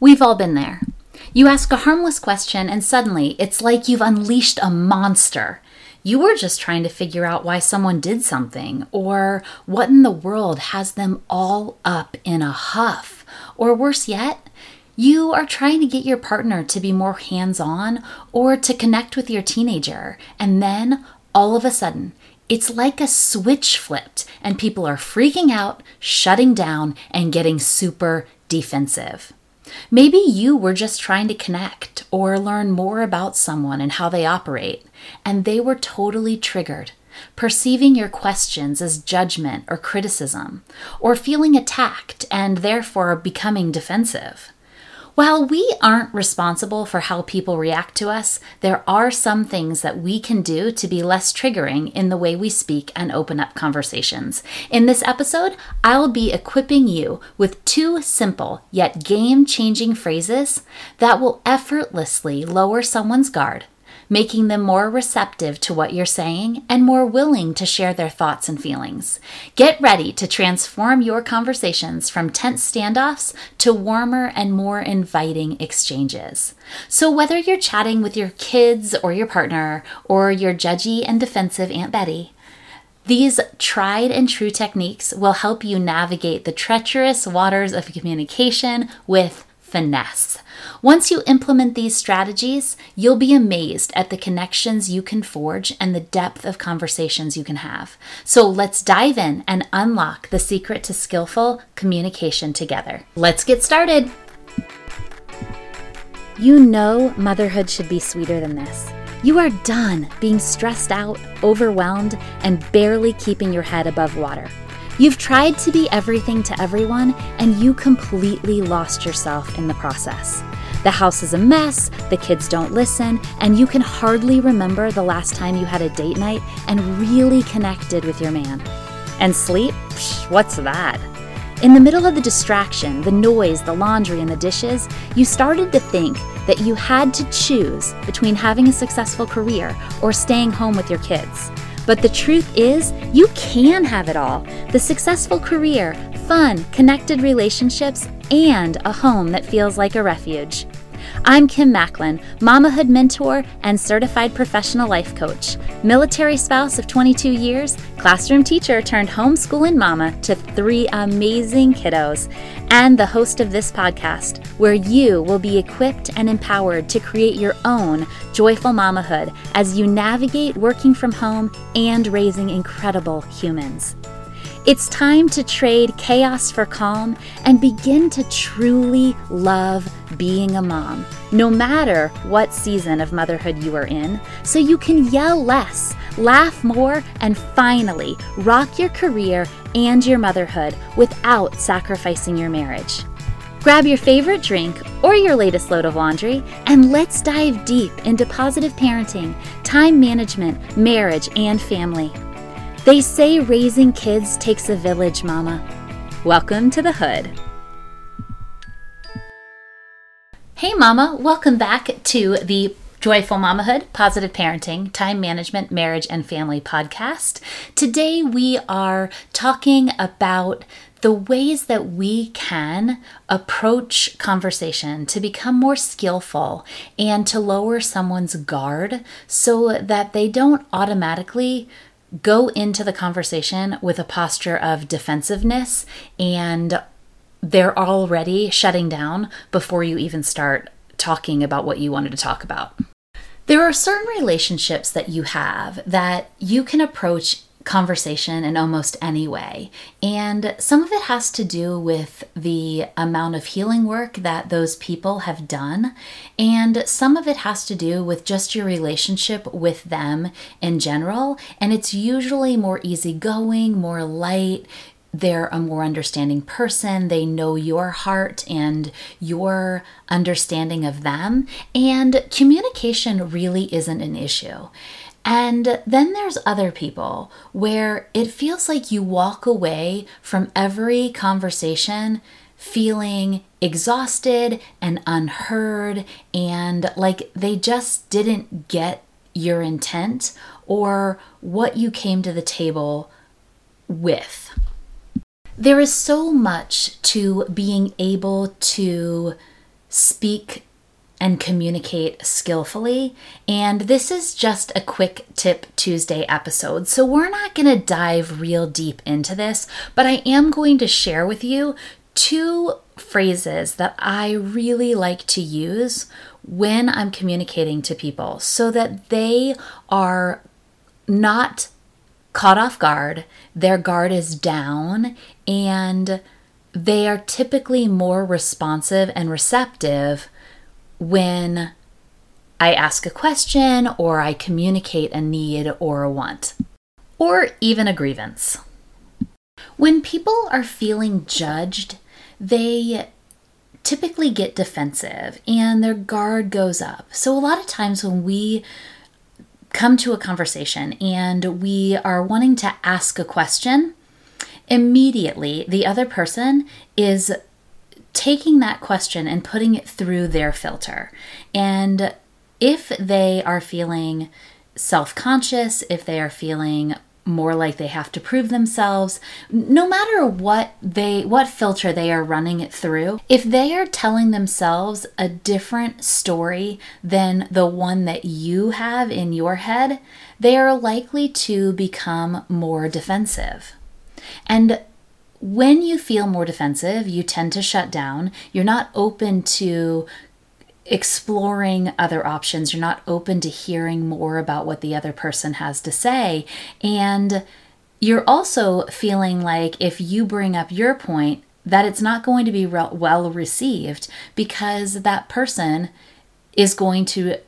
We've all been there. You ask a harmless question, and suddenly it's like you've unleashed a monster. You were just trying to figure out why someone did something, or what in the world has them all up in a huff. Or worse yet, you are trying to get your partner to be more hands on or to connect with your teenager, and then all of a sudden, it's like a switch flipped, and people are freaking out, shutting down, and getting super defensive. Maybe you were just trying to connect or learn more about someone and how they operate, and they were totally triggered, perceiving your questions as judgment or criticism, or feeling attacked and therefore becoming defensive. While we aren't responsible for how people react to us, there are some things that we can do to be less triggering in the way we speak and open up conversations. In this episode, I'll be equipping you with two simple yet game changing phrases that will effortlessly lower someone's guard making them more receptive to what you're saying and more willing to share their thoughts and feelings. Get ready to transform your conversations from tense standoffs to warmer and more inviting exchanges. So, whether you're chatting with your kids or your partner, or your judgy and defensive Aunt Betty, these tried and true techniques will help you navigate the treacherous waters of communication with finesse. Once you implement these strategies, you'll be amazed at the connections you can forge and the depth of conversations you can have. So let's dive in and unlock the secret to skillful communication together. Let's get started. You know motherhood should be sweeter than this. You are done being stressed out, overwhelmed, and barely keeping your head above water. You've tried to be everything to everyone, and you completely lost yourself in the process. The house is a mess, the kids don't listen, and you can hardly remember the last time you had a date night and really connected with your man. And sleep? Psh, what's that? In the middle of the distraction, the noise, the laundry, and the dishes, you started to think that you had to choose between having a successful career or staying home with your kids. But the truth is, you can have it all the successful career, fun, connected relationships, and a home that feels like a refuge. I'm Kim Macklin, mamahood mentor and certified professional life coach, military spouse of 22 years, classroom teacher turned homeschooling mama to three amazing kiddos, and the host of this podcast, where you will be equipped and empowered to create your own joyful mamahood as you navigate working from home and raising incredible humans. It's time to trade chaos for calm and begin to truly love being a mom, no matter what season of motherhood you are in, so you can yell less, laugh more, and finally rock your career and your motherhood without sacrificing your marriage. Grab your favorite drink or your latest load of laundry, and let's dive deep into positive parenting, time management, marriage, and family. They say raising kids takes a village, Mama. Welcome to the Hood. Hey, Mama, welcome back to the Joyful Mamahood, Positive Parenting, Time Management, Marriage, and Family podcast. Today we are talking about the ways that we can approach conversation to become more skillful and to lower someone's guard so that they don't automatically go into the conversation with a posture of defensiveness and they're already shutting down before you even start talking about what you wanted to talk about. There are certain relationships that you have that you can approach conversation in almost any way. And some of it has to do with the amount of healing work that those people have done. And some of it has to do with just your relationship with them in general. And it's usually more easygoing, more light. They're a more understanding person. They know your heart and your understanding of them. And communication really isn't an issue. And then there's other people where it feels like you walk away from every conversation feeling exhausted and unheard and like they just didn't get your intent or what you came to the table with. There is so much to being able to speak and communicate skillfully. And this is just a quick tip Tuesday episode. So we're not going to dive real deep into this, but I am going to share with you two phrases that I really like to use when I'm communicating to people so that they are not caught off guard, their guard is down, and they are typically more responsive and receptive when I ask a question or I communicate a need or a want, or even a grievance. When people are feeling judged, they typically get defensive and their guard goes up. So, a lot of times when we come to a conversation and we are wanting to ask a question, immediately the other person is taking that question and putting it through their filter. And if they are feeling self conscious, if they are feeling more like they have to prove themselves no matter what they what filter they are running it through if they are telling themselves a different story than the one that you have in your head they are likely to become more defensive and when you feel more defensive you tend to shut down you're not open to exploring other options. You're not open to hearing more about what the other person has to say. And you're also feeling like if you bring up your point, that it's not going to be re- well received because that person is going to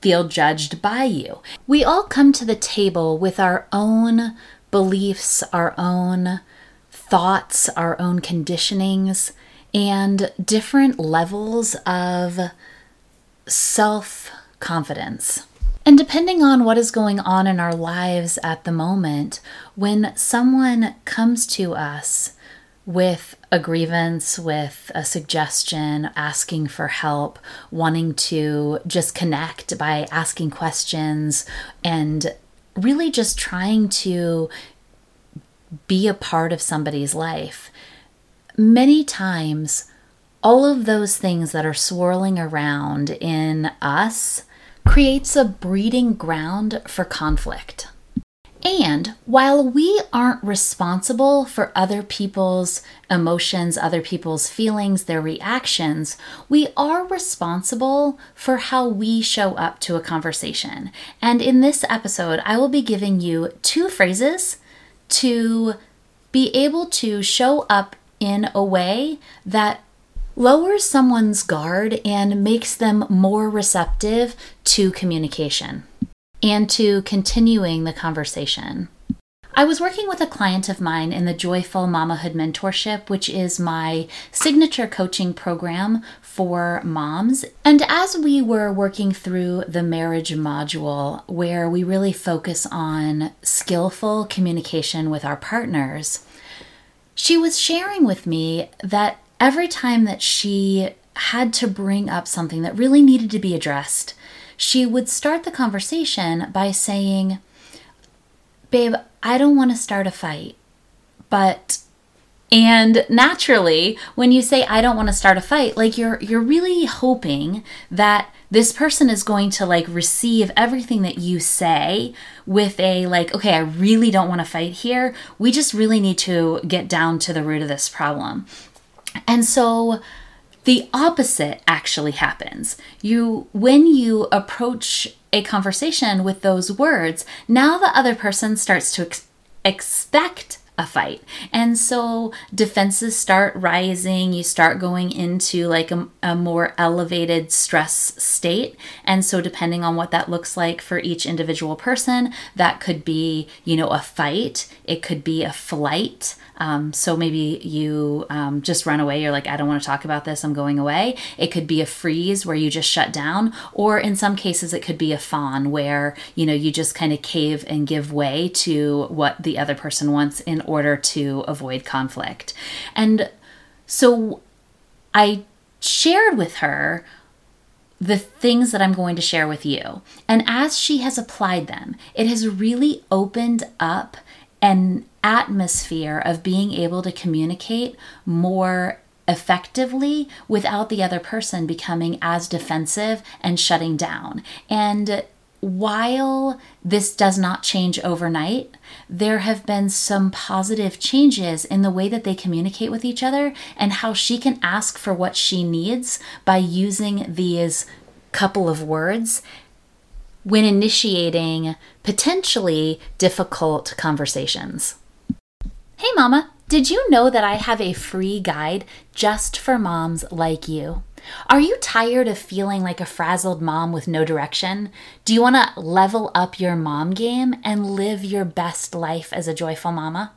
feel judged by you. We all come to the table with our own beliefs, our own thoughts, our own conditionings, and different levels of self confidence. And depending on what is going on in our lives at the moment, when someone comes to us with a grievance, with a suggestion, asking for help, wanting to just connect by asking questions, and really just trying to be a part of somebody's life, many times all of those things that are swirling around in us creates a breeding ground for conflict. And while we aren't responsible for other people's emotions, other people's feelings, their reactions, we are responsible for how we show up to a conversation. And in this episode, I will be giving you two phrases to be able to show up in a way that lowers someone's guard and makes them more receptive to communication and to continuing the conversation. I was working with a client of mine in the Joyful Mamahood Mentorship, which is my signature coaching program for moms. And as we were working through the marriage module, where we really focus on skillful communication with our partners, she was sharing with me that every time that she had to bring up something that really needed to be addressed, she would start the conversation by saying, Babe, I don't want to start a fight, but and naturally, when you say I don't want to start a fight, like you're you're really hoping that this person is going to like receive everything that you say with a like okay, I really don't want to fight here. We just really need to get down to the root of this problem. And so the opposite actually happens. You when you approach a conversation with those words, now the other person starts to ex- expect a fight. And so defenses start rising. You start going into like a, a, more elevated stress state. And so, depending on what that looks like for each individual person, that could be, you know, a fight, it could be a flight. Um, so maybe you um, just run away. You're like, I don't want to talk about this. I'm going away. It could be a freeze where you just shut down, or in some cases, it could be a fawn where you know you just kind of cave and give way to what the other person wants in order to avoid conflict. And so I shared with her the things that I'm going to share with you. And as she has applied them, it has really opened up an atmosphere of being able to communicate more effectively without the other person becoming as defensive and shutting down. And while this does not change overnight, there have been some positive changes in the way that they communicate with each other and how she can ask for what she needs by using these couple of words when initiating potentially difficult conversations. Hey, Mama, did you know that I have a free guide just for moms like you? Are you tired of feeling like a frazzled mom with no direction? Do you want to level up your mom game and live your best life as a joyful mama?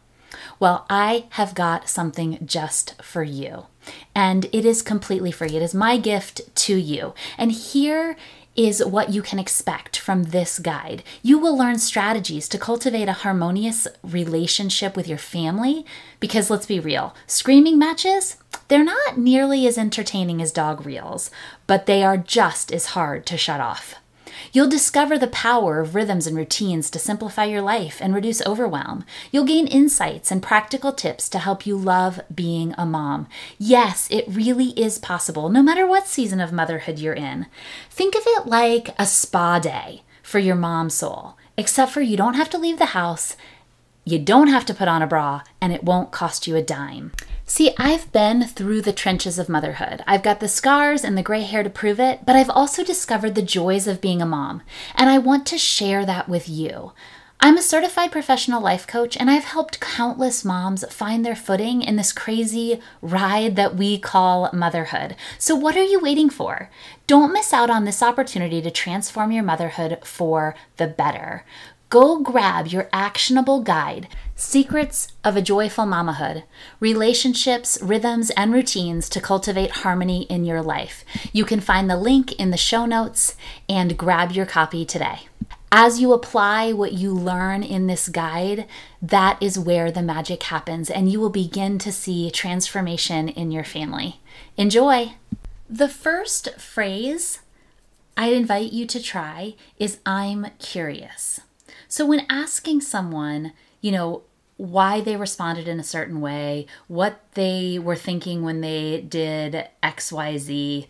Well, I have got something just for you. And it is completely free. It is my gift to you. And here is what you can expect from this guide. You will learn strategies to cultivate a harmonious relationship with your family because let's be real, screaming matches, they're not nearly as entertaining as dog reels, but they are just as hard to shut off. You'll discover the power of rhythms and routines to simplify your life and reduce overwhelm. You'll gain insights and practical tips to help you love being a mom. Yes, it really is possible, no matter what season of motherhood you're in. Think of it like a spa day for your mom soul, except for you don't have to leave the house, you don't have to put on a bra, and it won't cost you a dime. See, I've been through the trenches of motherhood. I've got the scars and the gray hair to prove it, but I've also discovered the joys of being a mom, and I want to share that with you. I'm a certified professional life coach, and I've helped countless moms find their footing in this crazy ride that we call motherhood. So, what are you waiting for? Don't miss out on this opportunity to transform your motherhood for the better. Go grab your actionable guide, Secrets of a Joyful Mamahood Relationships, Rhythms, and Routines to Cultivate Harmony in Your Life. You can find the link in the show notes and grab your copy today. As you apply what you learn in this guide, that is where the magic happens, and you will begin to see transformation in your family. Enjoy! The first phrase I'd invite you to try is I'm curious. So, when asking someone, you know, why they responded in a certain way, what they were thinking when they did XYZ,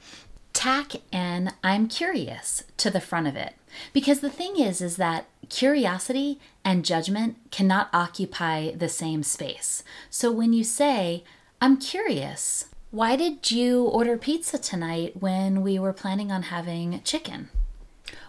tack and I'm curious to the front of it. Because the thing is, is that curiosity and judgment cannot occupy the same space. So when you say, I'm curious, why did you order pizza tonight when we were planning on having chicken?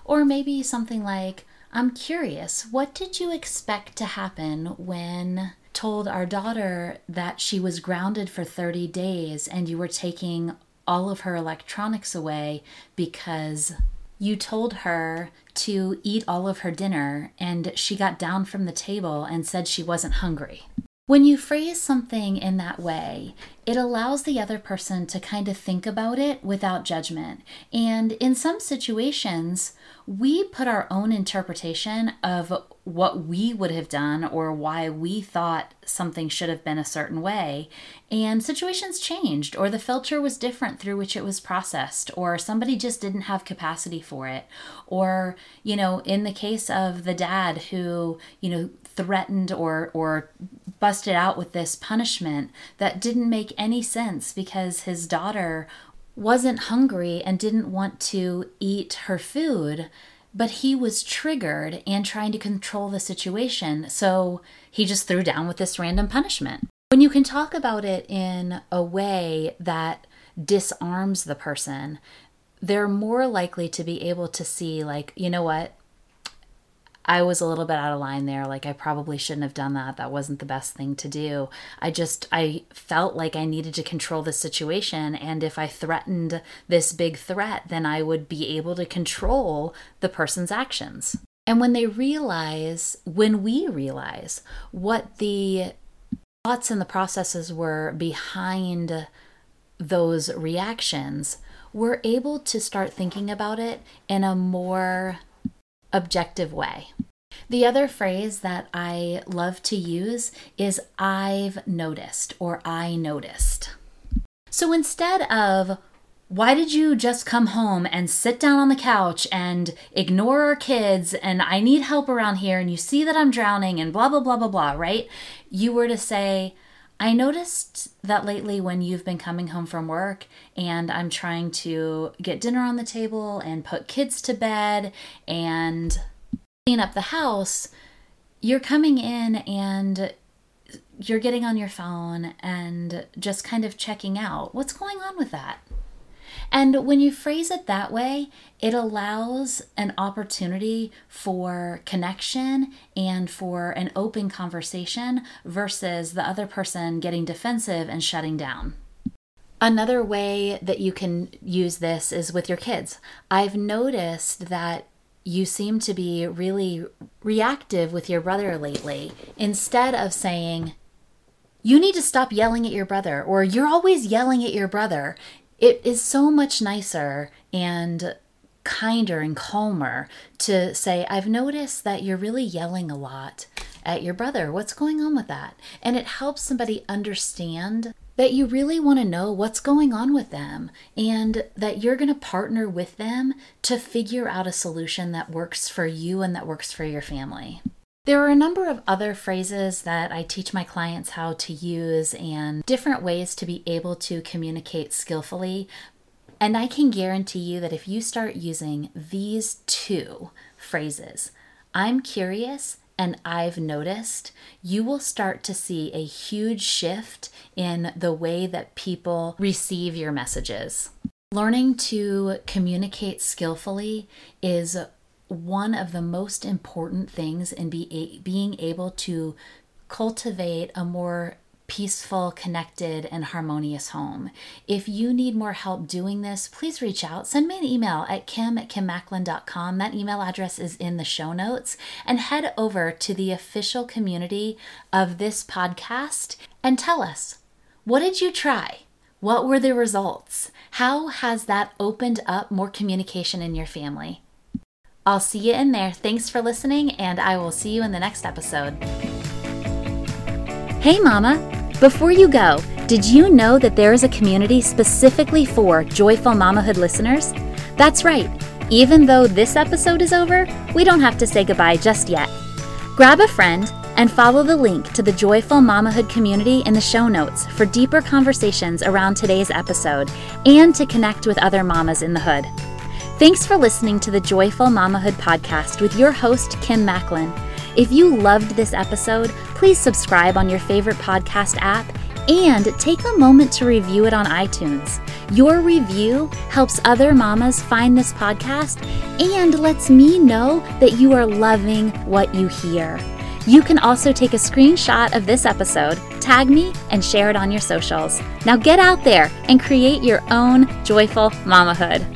Or maybe something like, I'm curious, what did you expect to happen when told our daughter that she was grounded for 30 days and you were taking all of her electronics away because you told her to eat all of her dinner and she got down from the table and said she wasn't hungry. When you phrase something in that way, it allows the other person to kind of think about it without judgment. And in some situations, we put our own interpretation of what we would have done or why we thought something should have been a certain way. And situations changed, or the filter was different through which it was processed, or somebody just didn't have capacity for it. Or, you know, in the case of the dad who, you know, threatened or or busted out with this punishment that didn't make any sense because his daughter wasn't hungry and didn't want to eat her food, but he was triggered and trying to control the situation. So he just threw down with this random punishment. When you can talk about it in a way that disarms the person, they're more likely to be able to see, like, you know what? I was a little bit out of line there. Like, I probably shouldn't have done that. That wasn't the best thing to do. I just, I felt like I needed to control the situation. And if I threatened this big threat, then I would be able to control the person's actions. And when they realize, when we realize what the thoughts and the processes were behind those reactions, we're able to start thinking about it in a more objective way. The other phrase that I love to use is I've noticed or I noticed. So instead of why did you just come home and sit down on the couch and ignore our kids and I need help around here and you see that I'm drowning and blah, blah, blah, blah, blah, right? You were to say, I noticed that lately when you've been coming home from work and I'm trying to get dinner on the table and put kids to bed and clean up the house, you're coming in and you're getting on your phone and just kind of checking out. What's going on with that? And when you phrase it that way, it allows an opportunity for connection and for an open conversation versus the other person getting defensive and shutting down. Another way that you can use this is with your kids. I've noticed that you seem to be really reactive with your brother lately. Instead of saying, you need to stop yelling at your brother, or you're always yelling at your brother, it is so much nicer and kinder and calmer to say, I've noticed that you're really yelling a lot at your brother. What's going on with that? And it helps somebody understand that you really want to know what's going on with them and that you're going to partner with them to figure out a solution that works for you and that works for your family. There are a number of other phrases that I teach my clients how to use and different ways to be able to communicate skillfully. And I can guarantee you that if you start using these two phrases, I'm curious and I've noticed, you will start to see a huge shift in the way that people receive your messages. Learning to communicate skillfully is one of the most important things in be, being able to cultivate a more peaceful, connected, and harmonious home. If you need more help doing this, please reach out. Send me an email at kim at kimmacklin.com. That email address is in the show notes. And head over to the official community of this podcast and tell us what did you try? What were the results? How has that opened up more communication in your family? I'll see you in there. Thanks for listening, and I will see you in the next episode. Hey, Mama! Before you go, did you know that there is a community specifically for Joyful Mamahood listeners? That's right. Even though this episode is over, we don't have to say goodbye just yet. Grab a friend and follow the link to the Joyful Mamahood community in the show notes for deeper conversations around today's episode and to connect with other mamas in the hood. Thanks for listening to the Joyful Mamahood podcast with your host, Kim Macklin. If you loved this episode, please subscribe on your favorite podcast app and take a moment to review it on iTunes. Your review helps other mamas find this podcast and lets me know that you are loving what you hear. You can also take a screenshot of this episode, tag me, and share it on your socials. Now get out there and create your own joyful mamahood.